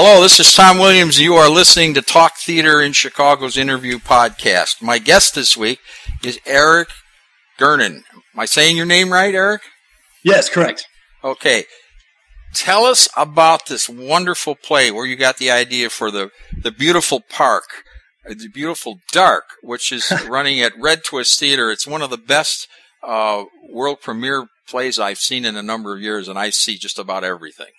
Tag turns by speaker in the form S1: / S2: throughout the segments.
S1: Hello, this is Tom Williams. You are listening to Talk Theater in Chicago's interview podcast. My guest this week is Erik Gernand. Am I saying your name right, Erik?
S2: Yes, correct.
S1: Okay. Tell us about this wonderful play where you got the idea for the, the beautiful park, uh, the beautiful dark, which is running at Red Twist Theater. It's one of the best uh, world premiere plays I've seen in a number of years, and I see just about everything.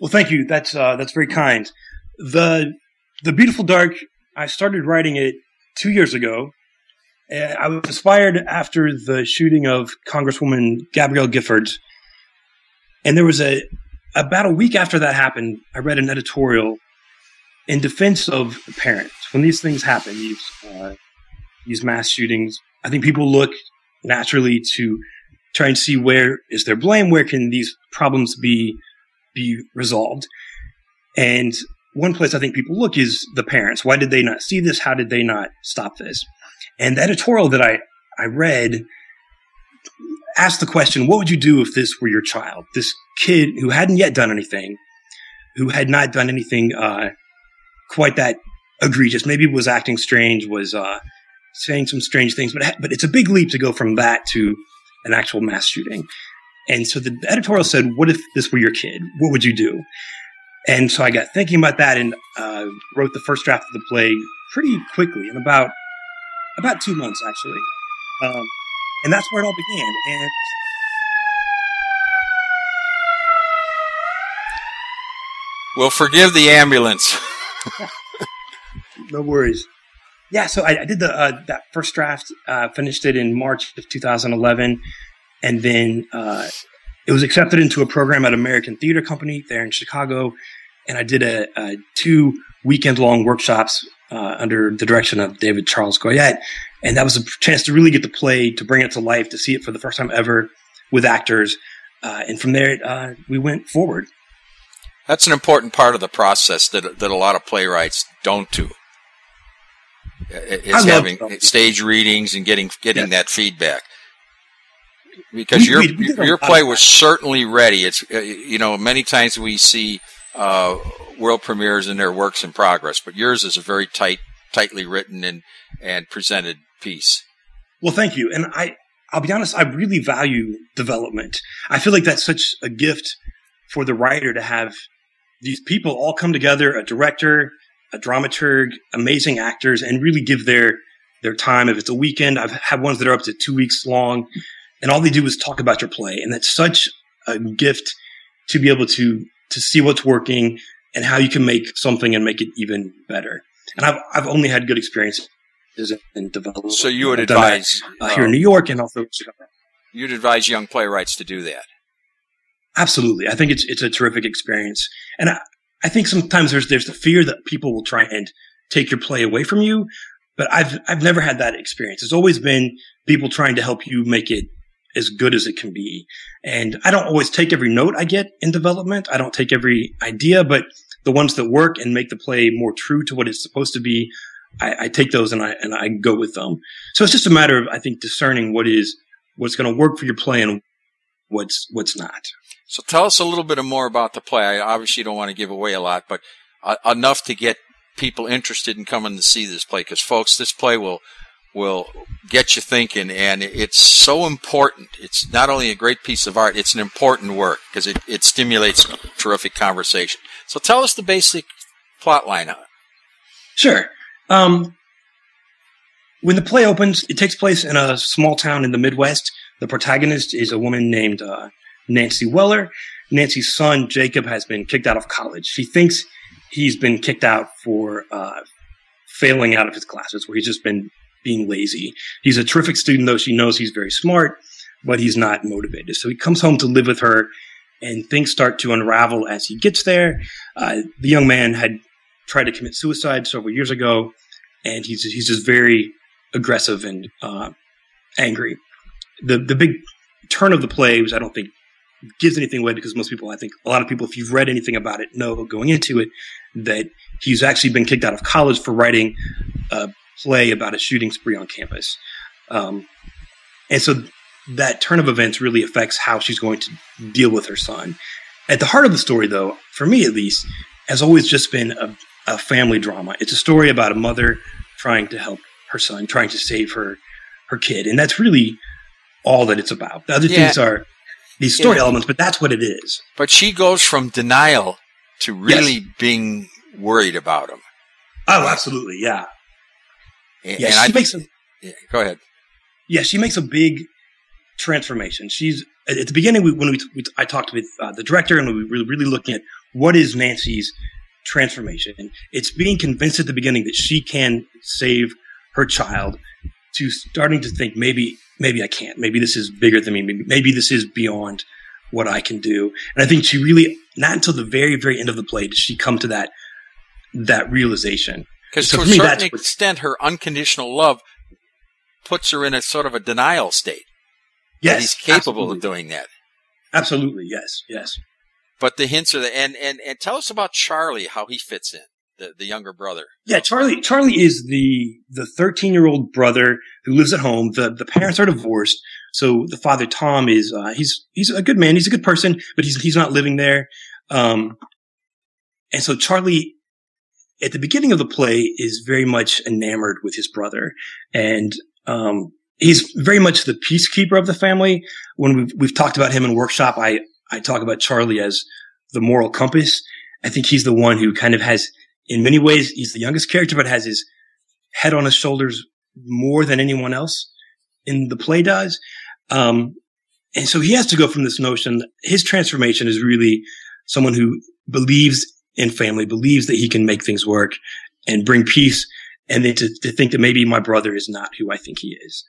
S2: Well, thank you. That's uh, that's very kind. the The Beautiful Dark. I started writing it two years ago. I was inspired after the shooting of Congresswoman Gabrielle Giffords, and there was a about a week after that happened. I read an editorial in defense of parents when these things happen. These uh, these mass shootings. I think people look naturally to try and see where is their blame, where can these problems be be resolved. And one place I think people look is the parents. Why did they not see this? How did they not stop this? And the editorial that I, I read asked the question, what would you do if this were your child? This kid who hadn't yet done anything, who had not done anything, uh, quite that egregious, maybe was acting strange, was, uh, saying some strange things, but, but it's a big leap to go from that to an actual mass shooting. And so the editorial said, "What if this were your kid? What would you do?" And so I got thinking about that and uh, wrote the first draft of the play pretty quickly, in about about two months actually. Um, and that's where it all began. And
S1: we'll forgive the ambulance.
S2: no worries. Yeah, so I, I did the uh, that first draft, uh, finished it in March of 2011, and then uh, it was accepted into a program at American Theater Company there in Chicago, and I did a, a two weekend long workshops uh, under the direction of David Charles Goyette, and that was a chance to really get the play, to bring it to life, to see it for the first time ever with actors, uh, and from there uh, we went forward.
S1: That's an important part of the process that that a lot of playwrights don't do. Is having stage readings and getting getting yes. that feedback because we, your we, we your play was certainly ready. It's uh, you know many times we see uh, world premieres and their works in progress, but yours is a very tight, tightly written and and presented piece.
S2: Well, thank you, and I I'll be honest, I really value development. I feel like that's such a gift for the writer to have these people all come together, a director, a dramaturg, amazing actors, and really give their their time. If it's a weekend, I've had ones that are up to two weeks long and all they do is talk about your play. And that's such a gift to be able to to see what's working and how you can make something and make it even better. And I've I've only had good experiences in development.
S1: So you would advise
S2: that, uh, here in New York and also
S1: You'd advise young playwrights to do that.
S2: Absolutely, I think it's it's a terrific experience, and I, I think sometimes there's there's the fear that people will try and take your play away from you, but I've I've never had that experience. It's always been people trying to help you make it as good as it can be. And I don't always take every note I get in development. I don't take every idea, but the ones that work and make the play more true to what it's supposed to be, I, I take those and I and I go with them. So it's just a matter of I think discerning what is what's going to work for your play and what's what's not.
S1: So tell us a little bit more about the play. I obviously don't want to give away a lot, but uh, enough to get people interested in coming to see this play. Because folks, this play will will get you thinking and it's so important. It's not only a great piece of art it's an important work because it, it stimulates terrific conversation. So tell us the basic plot line on it.
S2: Sure. Um, when the play opens it takes place in a small town in the midwest. The protagonist is a woman named uh, nancy weller. Nancy's son jacob has been kicked out of college. She thinks he's been kicked out for uh, failing out of his classes where he's just been being lazy. He's a terrific student, though she knows he's very smart, but he's not motivated. So he comes home to live with her, and things start to unravel as he gets there. Uh, the young man had tried to commit suicide several years ago, and he's he's just very aggressive and uh, angry. The the big turn of the play was I don't think gives anything away because most people, I think, a lot of people, if you've read anything about it, know going into it that he's actually been kicked out of college for writing a play about a shooting spree on campus. Um, and so that turn of events really affects how she's going to deal with her son. At the heart of the story, though, for me at least, has always just been a, a family drama. It's a story about a mother trying to help her son, trying to save her her kid, and that's really all that it's about. The other
S1: Yeah.
S2: things are these story
S1: Yeah.
S2: elements, but that's what it is.
S1: But she goes from denial to really being worried about him.
S2: Oh, absolutely, yeah,
S1: And,
S2: yeah.
S1: and
S2: she
S1: I
S2: makes a
S1: yeah, go ahead.
S2: yeah, she makes a big transformation. She's at at the beginning we, when we, we I talked with uh, the director and we were really looking at what is Nancy's transformation. And It's being convinced at the beginning that she can save her child to starting to think maybe maybe I can't. Maybe this is bigger than me. Maybe, maybe this is beyond what I can do. And I think she really not until the very very end of the play does she come to that that realization.
S1: Because
S2: So
S1: to a
S2: me,
S1: certain
S2: what-
S1: extent, her unconditional love puts her in a sort of a denial state.
S2: Yes,
S1: he's capable
S2: absolutely.
S1: of doing that.
S2: Absolutely, yes, yes.
S1: But the hints are there. And, and, and tell us about Charlie, how he fits in, the, the younger brother.
S2: Yeah, Charlie. Charlie is the the thirteen year old brother who lives at home. the The parents are divorced, so the father Tom is uh, he's he's a good man. He's a good person, but he's he's not living there. Um, and so Charlie, at the beginning of the play, is very much enamored with his brother, and um, he's very much the peacekeeper of the family. When we've we've talked about him in workshop, I I talk about Charlie as the moral compass. I think he's the one who kind of has in many ways, he's the youngest character, but has his head on his shoulders more than anyone else in the play does. Um, and so he has to go from this notion. His transformation is really someone who believes in family, believes that he can make things work and bring peace. And then to, to think that maybe my brother is not who I think he is.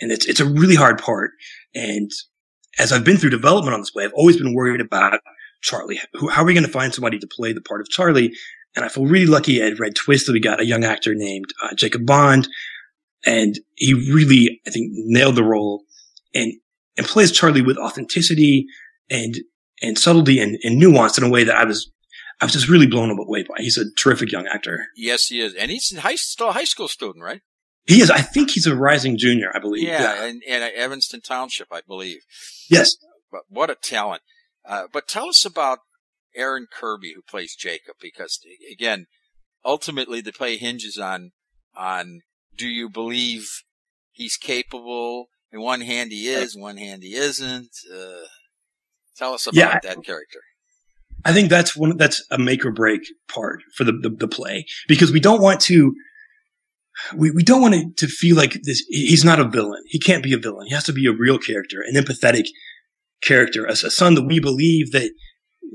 S2: And it's, it's a really hard part. And as I've been through development on this play, I've always been worried about Charlie. Who, how are we going to find somebody to play the part of Charlie? And I feel really lucky at Red Twist that we got a young actor named uh, Jacob Bond. And he really, I think, nailed the role and, and plays Charlie with authenticity and, and subtlety and, and nuance in a way that I was, I was just really blown away by. He's a terrific young actor.
S1: Yes, he is. And he's high, still a high school student, right?
S2: He is, I think he's a rising junior, I believe.
S1: Yeah, And, and Evanston Township, I believe.
S2: Yes.
S1: But what a talent. Uh, but tell us about Aaron Kirby, who plays Jacob, because again, ultimately the play hinges on, on do you believe he's capable? In one hand he is, one hand he isn't. Uh, tell us about
S2: Yeah,
S1: that character.
S2: I think that's one, that's a make or break part for the, the, the play because we don't want to, we, we don't want it to feel like this, he's not a villain. He can't be a villain. He has to be a real character, an empathetic character, a, a son that we believe that,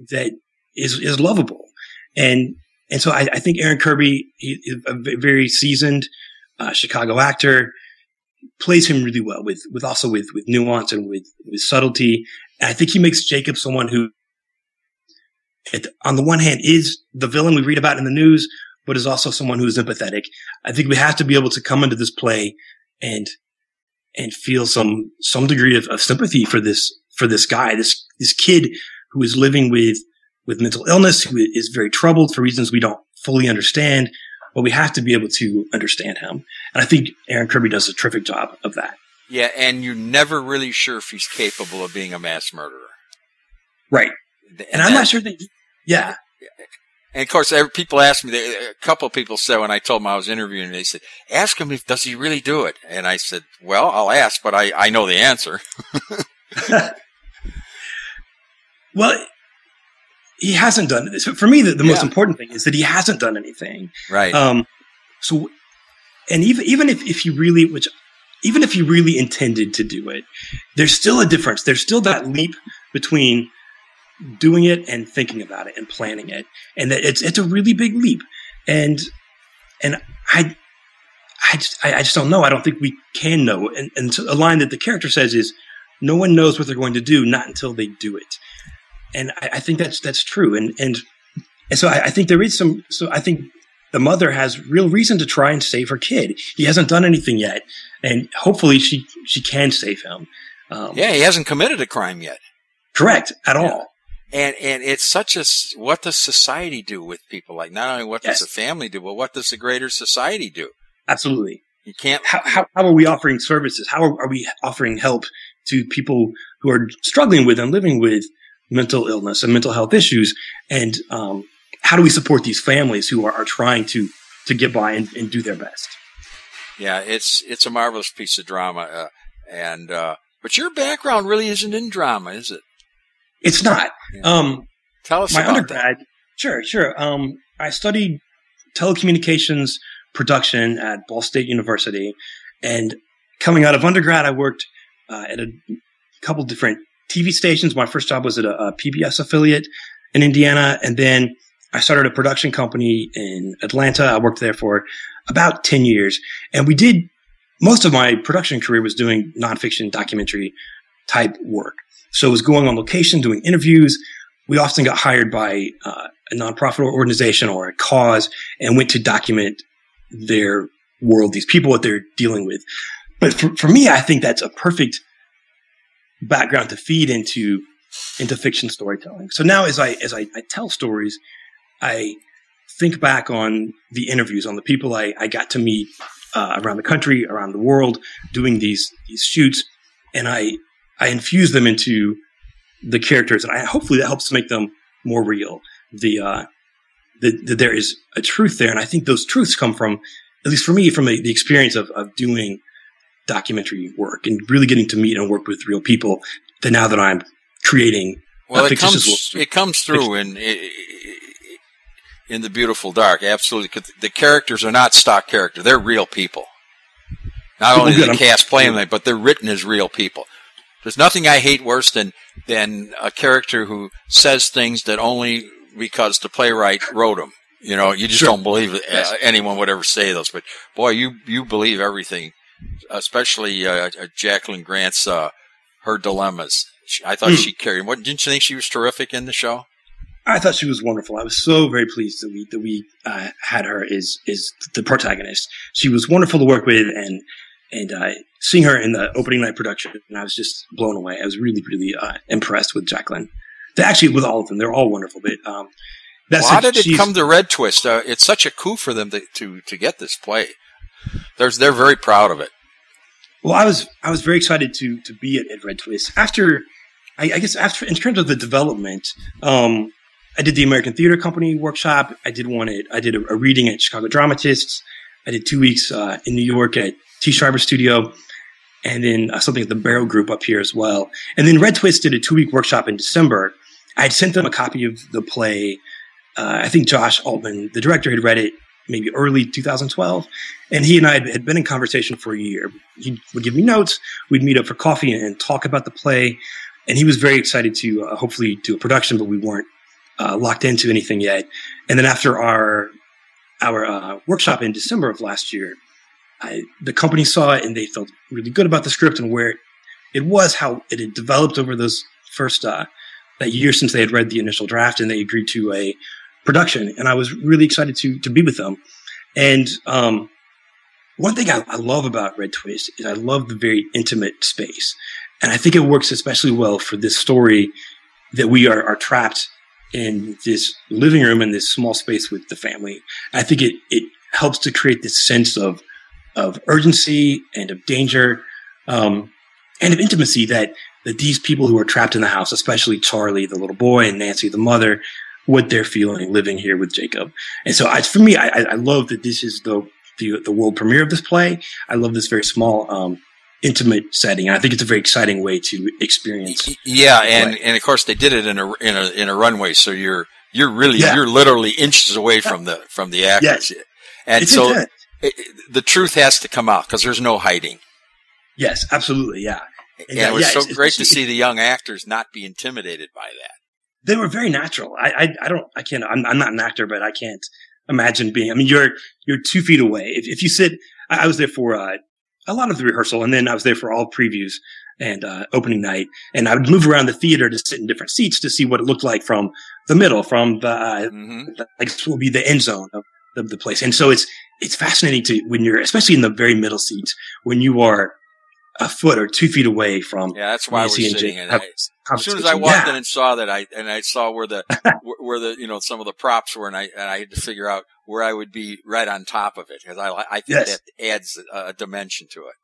S2: that is, is lovable. And, and so I, I think Aaron Kirby, he is a very seasoned, uh, Chicago actor, plays him really well with, with also with, with nuance and with, with subtlety. And I think he makes Jacob someone who, it, on the one hand, is the villain we read about in the news, but is also someone who is empathetic. I think we have to be able to come into this play and and feel some some degree of, of sympathy for this for this guy, this this kid who is living with with mental illness, who is very troubled for reasons we don't fully understand, but we have to be able to understand him. And I think Aaron Kirby does a terrific job of that.
S1: Yeah, and you're never really sure if he's capable of being a mass murderer.
S2: Right. And I'm not sure that, yeah.
S1: And of course, people ask me. A couple of people said when I told them I was interviewing, they said, "Ask him if does he really do it." And I said, "Well, I'll ask, but I, I know the answer."
S2: Well, he hasn't done it. So for me, the, the most important thing is that he hasn't done anything.
S1: Right.
S2: Um, so, and even even if if he really, which even if he really intended to do it, there's still a difference. There's still that leap between doing it and thinking about it and planning it, and that it's it's a really big leap. And and I. I just, I I just don't know. I don't think we can know. And, and so a line that the character says is, "No one knows what they're going to do, not until they do it." And I, I think that's that's true. And and and so I, I think there is some. So I think the mother has real reason to try and save her kid. He hasn't done anything yet, and hopefully she she can save him. Um,
S1: yeah, he hasn't committed a crime yet.
S2: correct at
S1: Yeah.
S2: all.
S1: And and it's such a, what does society do with people like not only what
S2: Yes.
S1: does the family do, but what does the greater society do?
S2: Absolutely.
S1: You can't.
S2: How, how how are we offering services? How are, are we offering help to people who are struggling with and living with mental illness and mental health issues? And um, how do we support these families who are, are trying to to get by and, and, do their best.
S1: Yeah, it's it's a marvelous piece of drama, uh, and uh, but your background really isn't in drama, is it?
S2: It's not. Yeah. Um,
S1: Tell us
S2: my
S1: about
S2: undergrad.
S1: That.
S2: Sure, sure. Um, I studied telecommunications production at Ball State University, and coming out of undergrad, I worked uh, at a couple different TV stations. My first job was at a, a PBS affiliate in Indiana, and then I started a production company in Atlanta. I worked there for about 10 years. And we did most of my production career was doing nonfiction documentary type work. So it was going on location, doing interviews. We often got hired by uh, a nonprofit organization or a cause and went to document their world, these people, what they're dealing with. But for, for me, I think that's a perfect background to feed into into fiction storytelling. So now as I as I, I tell stories, I think back on the interviews, on the people I, I got to meet uh, around the country, around the world, doing these these shoots, and I I infuse them into the characters, and I hopefully that helps to make them more real. The uh, that, there is a truth there, and I think those truths come from, at least for me, from the, the experience of, of doing documentary work and really getting to meet and work with real people. That now that I'm creating
S1: well, it comes it comes through in in the beautiful dark. Absolutely, the characters are not stock characters; they're real people. Not only the cast playing them, but they're written as real people. There's nothing I hate worse than than a character who says things that only because the playwright wrote them. You know, you just sure. don't believe uh, yes. anyone would ever say those. But boy, you you believe everything, especially uh, uh Jacqueline Grant's uh, her dilemmas. I thought mm. she carried. What didn't you think she was terrific in the show?
S2: I thought she was wonderful. I was so very pleased that we that we uh, had her as is the protagonist. She was wonderful to work with, and and uh, seeing her in the opening night production, and I was just blown away. I was really really uh, impressed with Jacqueline. They actually with all of them, they're all wonderful. But um,
S1: that's well, how did it come to Red Twist? Uh, it's such a coup for them to, to to get this play. There's they're very proud of it.
S2: Well, I was I was very excited to to be at, at Red Twist after. I, I guess after in terms of the development, um, I did the American Theater Company workshop. I did one at, I did a, a reading at Chicago Dramatists. I did two weeks uh, in New York at T. Schreiber Studio, and then uh, something at the Barrow Group up here as well. And then Red Twist did a two week workshop in December. I had sent them a copy of the play. Uh, I think Josh Altman, the director, had read it maybe early 2012, and he and I had been in conversation for a year. He would give me notes. We'd meet up for coffee and, talk about the play. And he was very excited to uh, hopefully do a production, but we weren't uh, locked into anything yet. And then after our our uh, workshop in December of last year, I, the company saw it and they felt really good about the script and where it was, how it had developed over those first uh, that year since they had read the initial draft and they agreed to a production. And I was really excited to to be with them. And um, one thing I, I love about Red Twist is I love the very intimate space, and I think it works especially well for this story that we are, are trapped in this living room in this small space with the family. I think it it helps to create this sense of of urgency and of danger um, and of intimacy that that these people who are trapped in the house, especially Charlie, the little boy, and Nancy, the mother, what they're feeling living here with Jacob. And so, I, for me, I, I love that this is the, the, the world premiere of this play. I love this very small um, intimate setting. I think it's a very exciting way to experience.
S1: Yeah, and and of course they did it in a in a in a runway, so you're you're really yeah. you're literally inches away from the from the actors, yes. and it's so it, the truth has to come out because there's no hiding.
S2: Yes, absolutely, yeah.
S1: And, and it was yeah, so great to see the young actors not be intimidated by that.
S2: They were very natural. I I, I don't I can't I'm, I'm not an actor, but I can't imagine being. I mean, you're you're two feet away. If if you sit, I, I was there for uh, a lot of the rehearsal, and then I was there for all previews and uh, opening night. And I would move around the theater to sit in different seats to see what it looked like from the middle, from the, uh, mm-hmm. the like will be the end zone of the, the, place. And so it's it's fascinating to when you're, especially in the very middle seats, when you are a foot or two feet away from.
S1: Yeah, that's why we're sitting. And I, as soon as I walked yeah. in and saw that, I and I saw where the where the you know some of the props were, and I and I had to figure out where I would be right on top of it because I I think yes. that adds a, dimension to it.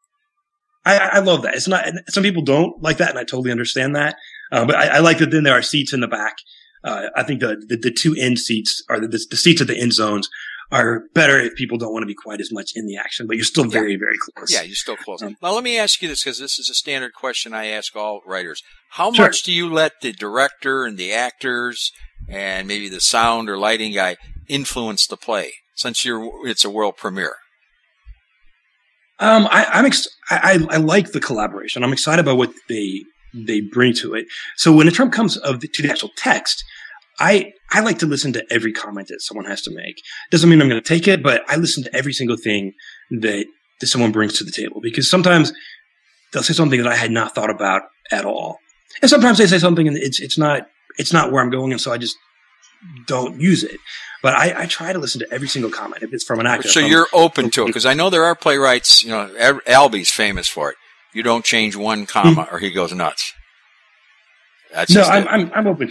S2: I, I, love that. It's not some people don't like that, and I totally understand that. Uh, but I, I, like that. Then there are seats in the back Uh, I think the, the, the two end seats are the, the seats at the end zones are better if people don't want to be quite as much in the action, but you're still very, yeah. very close.
S1: Yeah, you're still close. Um, now, let me ask you this because this is a standard question I ask all writers. How sure. much do you let the director and the actors and maybe the sound or lighting guy influence the play since you're it's a world premiere?
S2: Um, I, am ex- I, I like the collaboration. I'm excited about what they they bring to it. So when the term comes of the, to the actual text, I I like to listen to every comment that someone has to make. Doesn't mean I'm going to take it, but I listen to every single thing that that someone brings to the table because sometimes they'll say something that I had not thought about at all, and sometimes they say something and it's it's not it's not where I'm going, and so I just don't use it. But I, I try to listen to every single comment if it's from an actor.
S1: So
S2: from,
S1: you're open to it because I know there are playwrights. You know, Albee's famous for it. You don't change one comma mm-hmm. or he goes nuts.
S2: That's no, I'm, I'm, I'm open.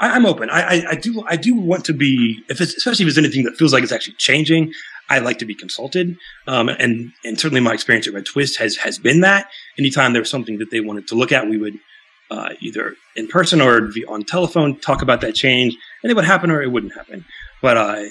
S2: I, am open. I, I, I, do I do want to be if it's especially if it's anything that feels like it's actually changing. I like to be consulted, um, and and certainly my experience at Red Twist has has been that. Anytime there was something that they wanted to look at, we would uh, either in person or on telephone talk about that change, and it would happen or it wouldn't happen. But uh,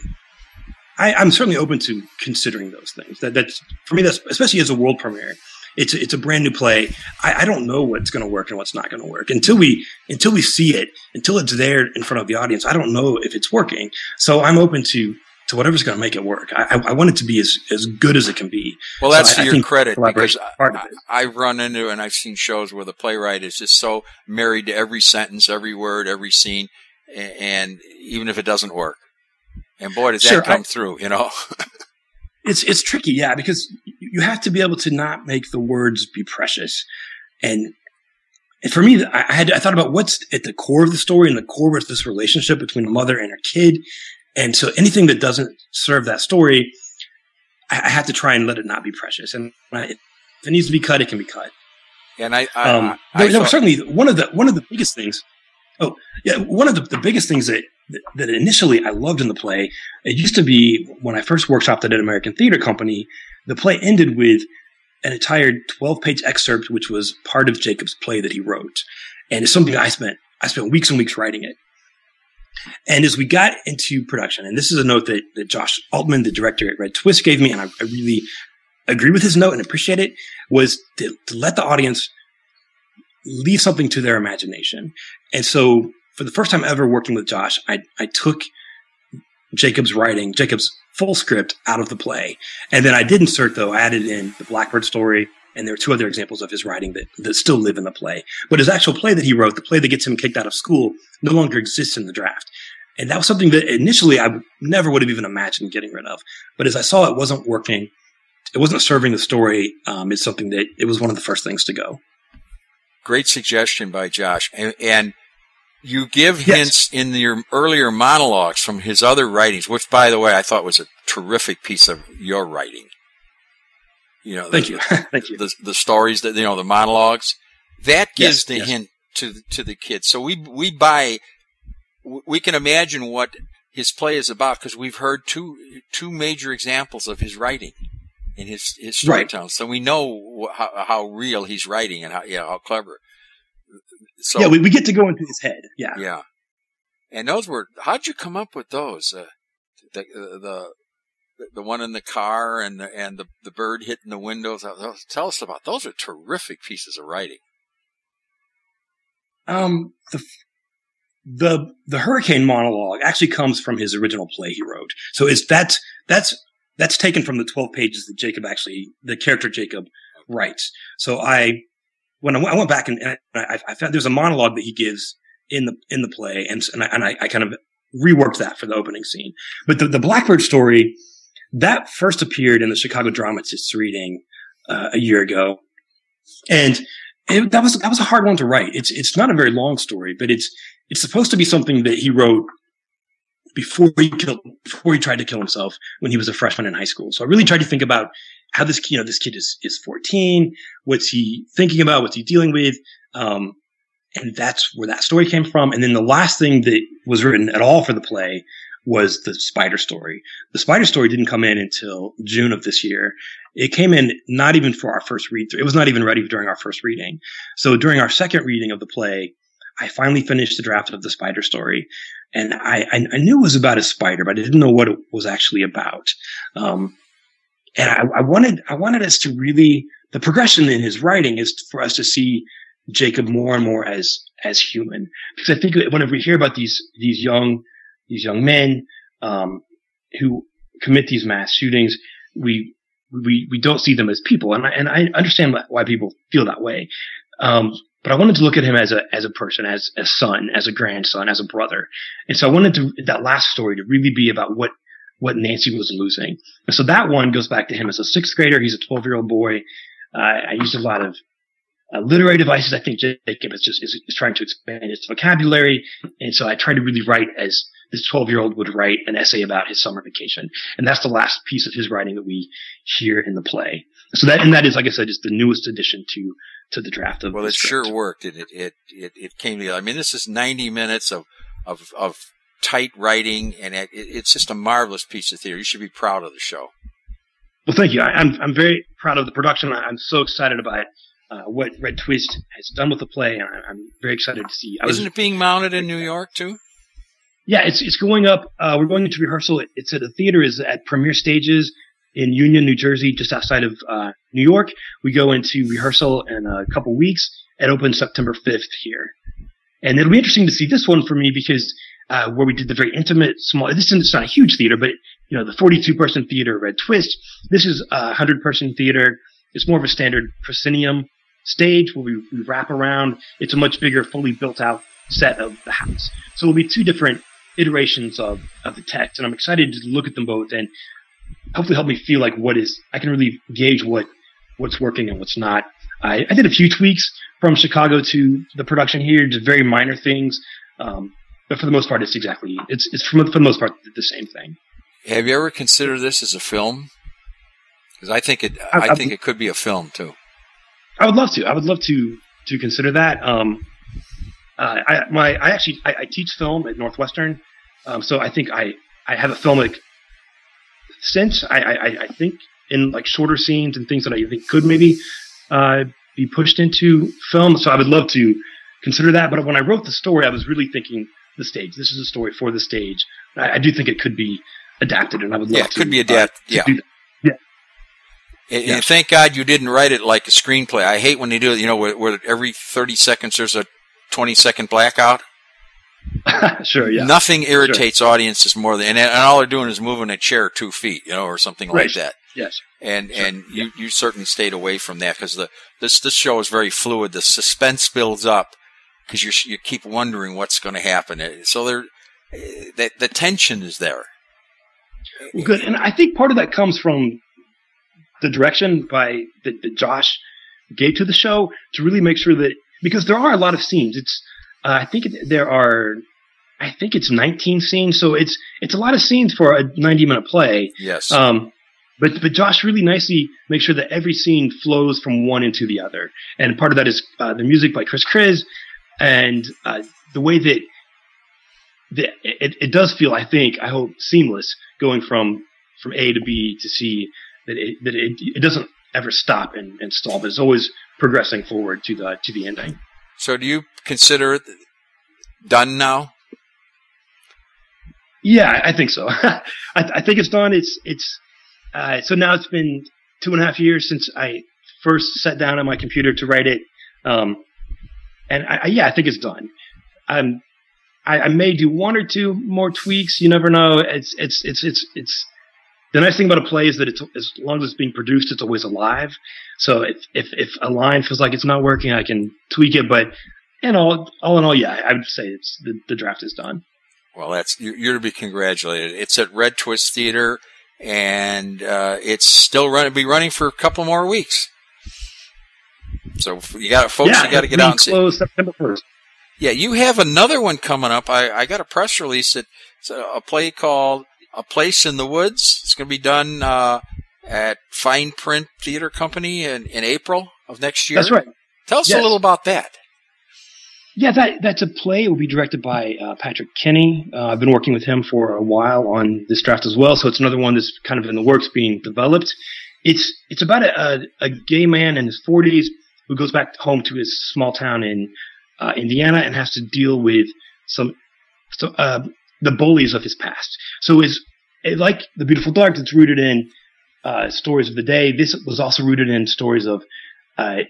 S2: I, I'm certainly open to considering those things. That that's for me. That's especially as a world premiere it's it's a brand new play. I, I don't know what's going to work and what's not going to work until we until we see it, until it's there in front of the audience. I don't know if it's working. So I'm open to to whatever's going to make it work. I, I, want it to be as, as good as it can be.
S1: Well, that's so to I, your credit because I, I've run into and I've seen shows where the playwright is just so married to every sentence, every word, every scene, and even if it doesn't work, and boy, does sure, that come through, you know.
S2: It's it's tricky, yeah, because you have to be able to not make the words be precious. And, and for me, I had I thought about what's at the core of the story, and the core was this relationship between a mother and her kid. And so anything that doesn't serve that story, I, I have to try and let it not be precious. And I, if it needs to be cut, it can be cut.
S1: And I, I, um,
S2: I, I thought- certainly one of the one of the biggest things. Oh, yeah, one of the, the biggest things that that initially I loved in the play. It used to be when I first workshopped at an American theater company, the play ended with an entire 12 page excerpt, which was part of Jacob's play that he wrote. And it's something I spent, I spent weeks and weeks writing it. And as we got into production, and this is a note that, that Josh Altman, the director at Red Twist, gave me, and I, I really agree with his note and appreciate it, was to, to let the audience leave something to their imagination. And so for the first time ever working with Josh, I, I took Jacob's writing, Jacob's full script out of the play. And then I did insert, though, I added in the Blackbird story. And there are two other examples of his writing that, that still live in the play. But his actual play that he wrote, the play that gets him kicked out of school, no longer exists in the draft. And that was something that initially I never would have even imagined getting rid of. But as I saw it wasn't working, it wasn't serving the story, um, it's something that it was one of the first things to go.
S1: Great suggestion by Josh. And, and you give yes. hints in your earlier monologues from his other writings, which, by the way, I thought was a terrific piece of your writing. You know,
S2: thank
S1: the,
S2: you, thank you.
S1: The, the stories that you know, the monologues that gives yes, the yes. hint to to the kids. So we we buy, we can imagine what his play is about because we've heard two two major examples of his writing in his his storytelling. Right. So we know how, how real he's writing and how yeah how clever.
S2: So yeah, we, we get to go into his head. Yeah,
S1: yeah. And those were how'd you come up with those? Uh, the, the the one in the car and the and the the bird hitting the windows. Tell us about those. Are terrific pieces of writing.
S2: Um, the the the hurricane monologue actually comes from his original play he wrote. So it's that's that's that's taken from the twelve pages that Jacob actually the character Jacob writes. So I when I went back and, and I, I, found there's a monologue that he gives in the in the play, and and I, and I, I kind of reworked that for the opening scene. But the, the Blackbird story that first appeared in the Chicago Dramatists reading uh, a year ago, and it, that was that was a hard one to write. It's it's not a very long story, but it's it's supposed to be something that he wrote before he killed before he tried to kill himself when he was a freshman in high school. So I really tried to think about how this you know this kid is is 14 what's he thinking about what's he dealing with um, and that's where that story came from. And then the last thing that was written at all for the play was the spider story. The spider story didn't come in until june of this year. It came in not even for our first read through. It was not even ready during our first reading. So during our second reading of the play i finally finished the draft of the spider story. And I, I knew it was about a spider, but I didn't know what it was actually about. Um, and I, I wanted I wanted us to really the progression in his writing is for us to see Jacob more and more as as human. Because I think whenever we hear about these these young these young men um, who commit these mass shootings, we we we don't see them as people, and I, and I understand why people feel that way. Um, but I wanted to look at him as a as a person, as a son, as a grandson, as a brother, and so I wanted to that last story to really be about what what Nancy was losing. And so that one goes back to him as a sixth grader. He's a 12 year old boy. Uh, I used a lot of uh, literary devices. I think Jacob is just is, is, trying to expand his vocabulary, and so I tried to really write as this 12 year old would write an essay about his summer vacation, and that's the last piece of his writing that we hear in the play. So that and that is, like I said, is the newest addition to to the draft of.
S1: Well, it sure worked. It, it it it came together. I mean, this is 90 minutes of of of tight writing, and it, it's just a marvelous piece of theater. You should be proud of the show.
S2: Well, thank you. I, am I'm, I'm very proud of the production. I'm so excited about uh, what Red Twist has done with the play, and I, am very excited to see.
S1: I Isn't it being mounted in New York too?
S2: Yeah, it's it's going up. Uh, we're going into rehearsal. It's at the theater is at Premiere Stages in Union, New Jersey, just outside of uh, New York. We go into rehearsal in a couple weeks. It opens September 5th here, and it'll be interesting to see this one for me because uh, where we did the very intimate, small. This is not a huge theater, but you know the 42 person theater, Red Twist. This is a 100 person theater. It's more of a standard proscenium stage where we, we wrap around. It's a much bigger, fully built out set of the house. So it'll be two different iterations of, of the text, and I'm excited to look at them both and hopefully help me feel like what is I can really gauge what what's working and what's not. I, I did a few tweaks from Chicago to the production here, just very minor things. Um, but for the most part, it's exactly it's it's for, for the most part the same thing.
S1: Have you ever considered this as a film? Because I think it I, I think it could be a film too.
S2: I would love to. I would love to to consider that. Um, uh, I my I actually I, I teach film at Northwestern, um, so I think I I have a filmic sense. I, I I think in like shorter scenes and things that I think could maybe uh, be pushed into film. So I would love to consider that. But when I wrote the story, I was really thinking the stage. This is a story for the stage. I, I do think it could be adapted, and I would love
S1: yeah,
S2: it
S1: to, could be adapted. Uh, yeah.
S2: Yeah.
S1: And, yeah. and, thank God you didn't write it like a screenplay. I hate when they do it, you know, where, where every 30 seconds there's a 20 second blackout.
S2: sure, yeah.
S1: Nothing irritates sure. audiences more than, and, and, all they're doing is moving a chair two feet, you know, or something
S2: right.
S1: like that.
S2: Yes.
S1: And sure. and you, you certainly stayed away from that because the this this show is very fluid. The suspense builds up because you you keep wondering what's going to happen. So there, the the tension is there.
S2: Well, good, and I think part of that comes from the direction by that, that Josh gave to the show to really make sure that because there are a lot of scenes. It's uh, I think there are I think it's 19 scenes, so it's it's a lot of scenes for a 90 minute play.
S1: Yes.
S2: Um, but but Josh really nicely makes sure that every scene flows from one into the other, and part of that is uh, the music by Chris Kriz, and uh, the way that the, it, it does feel, I think, I hope, seamless going from from A to B to C. That it that it, it doesn't ever stop and, and stall, but it's always progressing forward to the to the ending.
S1: So, do you consider it done now?
S2: Yeah, I think so. I, I, think it's done. It's it's uh, so now it's been two and a half years since I first sat down on my computer to write it. Um, and I, I, yeah, I think it's done. Um, I, I may do one or two more tweaks. You never know. It's it's it's it's it's the nice thing about a play is that it's as long as it's being produced, it's always alive. So if if, if a line feels like it's not working, I can tweak it. But in all all in all, yeah, I would say it's the, the draft is done.
S1: Well, that's you're to be congratulated. It's at Red Twist Theater, and uh, it's still running. Be running for a couple more weeks. So you got folks,
S2: yeah,
S1: you got to get out and see.
S2: September first.
S1: Yeah, you have another one coming up. I, I got a press release that it's a, a play called "A Place in the Woods." It's going to be done uh, at Fine Print Theater Company in, in April of next year.
S2: That's right.
S1: Tell us
S2: yes.
S1: a little about that.
S2: Yeah, that that's a play. It will be directed by uh, Patrick Kenny. Uh, I've been working with him for a while on this draft as well, so it's another one that's kind of in the works being developed. It's it's about a, a, a gay man in his 40s who goes back home to his small town in uh, Indiana and has to deal with some so, uh, the bullies of his past. So is like the Beautiful Dark, it's rooted in uh, stories of the day. This was also rooted in stories of uh,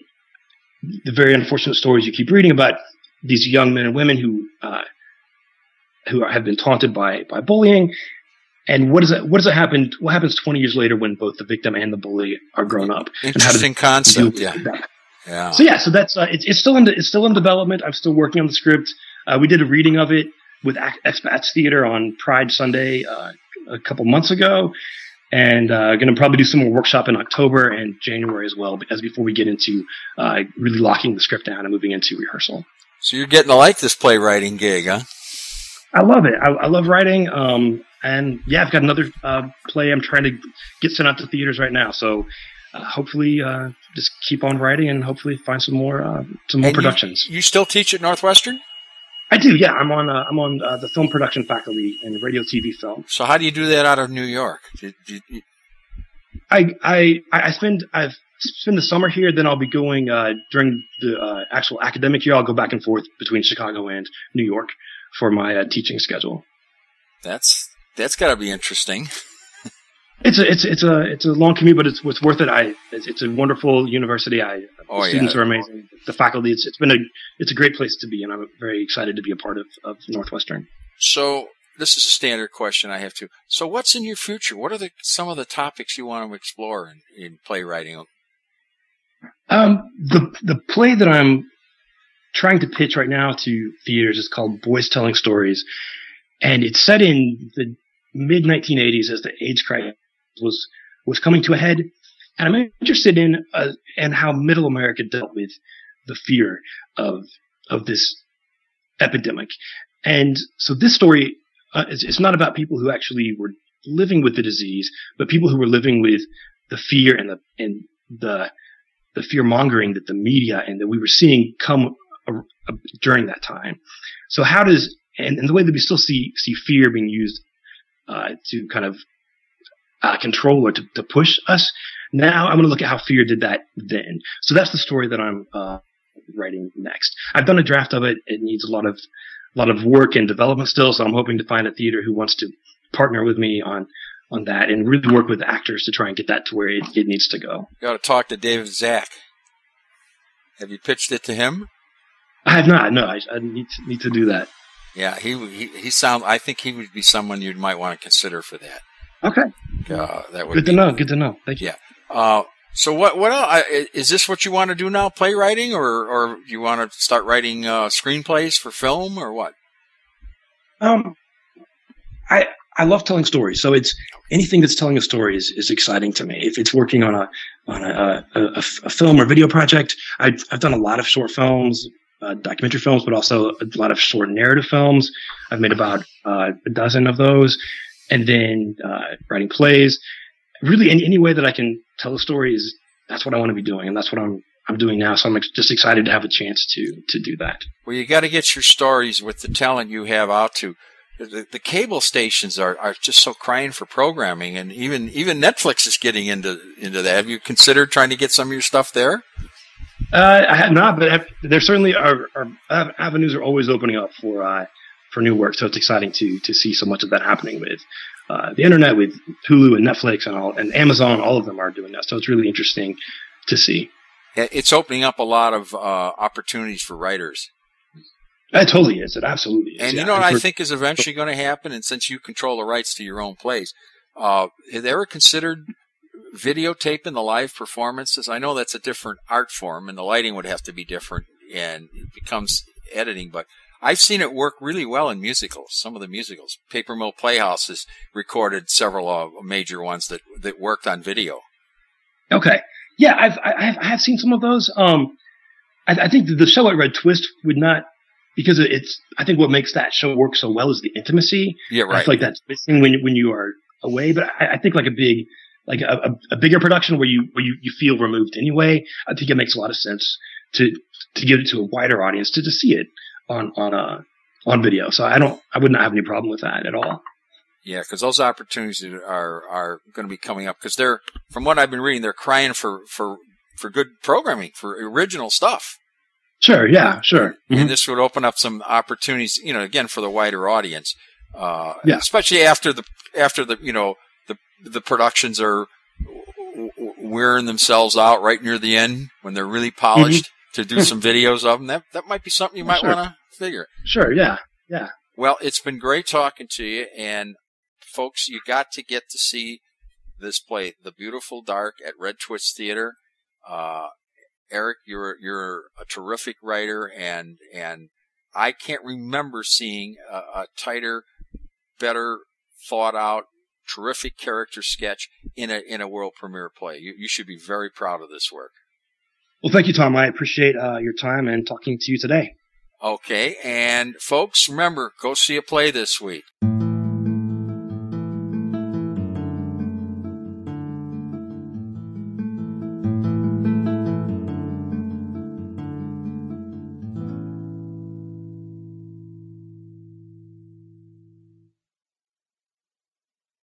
S2: the very unfortunate stories you keep reading about these young men and women who uh, who are, have been taunted by by bullying. And what does it what does it happen? What happens twenty years later when both the victim and the bully are grown up?
S1: Interesting concept. Yeah.
S2: Yeah. So yeah, so that's uh, it's, it's still in it's still in development. I'm still working on the script. Uh, we did a reading of it with Expats Theater on Pride Sunday uh, a couple months ago, and uh, going to probably do some more workshop in October and January as well, as before we get into uh, really locking the script down and moving into rehearsal.
S1: So you're getting to like this playwriting gig, huh?
S2: I love it. I, I love writing. Um, and yeah, I've got another uh, play I'm trying to get sent out to theaters right now. So uh, hopefully, uh, just keep on writing and hopefully find some more uh, some more and productions.
S1: You, you, still teach at Northwestern?
S2: I do. Yeah, I'm on uh, I'm on uh, the film production faculty in radio, TV, film.
S1: So how do you do that out of New York? Did, did you...
S2: I I I spend I've spend the summer here. Then I'll be going during the actual academic year. I'll go back and forth between Chicago and New York for my teaching schedule.
S1: That's that's got to be interesting.
S2: It's a it's it's a it's a long commute, but it's it's worth it. I it's, it's a wonderful university. I oh, the students yeah. are amazing. The faculty, it's it's been a it's a great place to be, and I'm very excited to be a part of of Northwestern.
S1: So this is a standard question I have to. So what's in your future? What are the some of the topics you want to explore in, in playwriting?
S2: Um, the the play that I'm trying to pitch right now to theaters is called Boys Telling Stories, and it's set in the mid 1980s as the AIDS crisis was was coming to a head, and I'm interested in uh, and how Middle America dealt with the fear of of this epidemic. And so this story uh, is, it's not about people who actually were living with the disease, but people who were living with the fear and the and the the fear mongering that the media and that we were seeing come a, a, during that time. So how does and, and, the way that we still see see fear being used uh, to kind of uh, control or to, to push us. Now I'm going to look at how fear did that then. So that's the story that I'm uh, writing next. I've done a draft of it. It needs a lot of a lot of work and development still. So I'm hoping to find a theater who wants to partner with me on on that and really work with actors to try and get that to where it, it needs to go.
S1: You got to talk to David Zak. Have you pitched it to him?
S2: I have not. No, I, I need to, need to do that.
S1: Yeah, he he he sound. I think he would be someone you might want to consider for that.
S2: Okay.
S1: Uh, that would
S2: good
S1: be,
S2: to know. Good to know. Thank
S1: you. Yeah. Uh, so what? What else? Is this what you want to do now? Playwriting, or or you want to start writing uh, screenplays for film, or what?
S2: Um, I I love telling stories. So it's anything that's telling a story is, is exciting to me. If it's working on a on a, a, a, a film or video project, I've I've done a lot of short films, uh, documentary films, but also a lot of short narrative films. I've made about uh, a dozen of those, and then uh, writing plays. Really, in any way that I can tell a story is that's what I want to be doing, and that's what I'm I'm doing now. So I'm ex- just excited to have a chance to to do that.
S1: Well, you got to get your stories with the talent you have out to. The, the, cable stations are, are just so crying for programming, and even even Netflix is getting into into that. Have you considered trying to get some of your stuff there?
S2: Uh, I have not, but there certainly are, are, avenues are always opening up for uh, for new work. So it's exciting to to see so much of that happening with uh, the internet, with Hulu and Netflix and all, and Amazon. All of them are doing that. So it's really interesting to see.
S1: It's opening up a lot of uh, opportunities for writers.
S2: It totally is. It absolutely is.
S1: And
S2: yeah.
S1: you know what I think is eventually going to happen? And since you control the rights to your own plays, uh, have they ever considered videotaping the live performances. I know that's a different art form, and the lighting would have to be different, and it becomes editing. But I've seen it work really well in musicals. Some of the musicals, Paper Mill Playhouse has recorded several uh, major ones that that worked on video.
S2: Okay, yeah, I've I've, I have seen some of those. Um, I, I think the show at Red Twist would not because it's. I think what makes that show work so well is the intimacy.
S1: Yeah, right.
S2: I feel like that's missing when when you are away. But I, I think like a big like a, a, bigger production where you where you, you feel removed anyway. I think it makes a lot of sense to to give it to a wider audience to, to see it on on uh on video. So I don't I would not have any problem with that at all.
S1: Yeah, because those opportunities are are going to be coming up because they're from what I've been reading, they're crying for for for good programming for original stuff.
S2: Sure. Yeah. Sure.
S1: And, mm-hmm. and this would open up some opportunities, you know, again for the wider audience. Uh, yeah. especially after the after the you know the the productions are wearing themselves out right near the end when they're really polished mm-hmm. To do some videos of them. That that might be something you might sure. want to figure.
S2: Sure. Yeah. Yeah.
S1: Well, it's been great talking to you, and folks, you got to get to see this play, The Beautiful Dark, at Red Twist Theater. Uh, Erik, you're you're a terrific writer, and and I can't remember seeing a, a tighter, better thought out, terrific character sketch in a in a world premiere play. You you should be very proud of this work.
S2: Well, thank you, Tom. I appreciate uh, your time and talking to you today.
S1: Okay, and folks, remember, go see a play this week.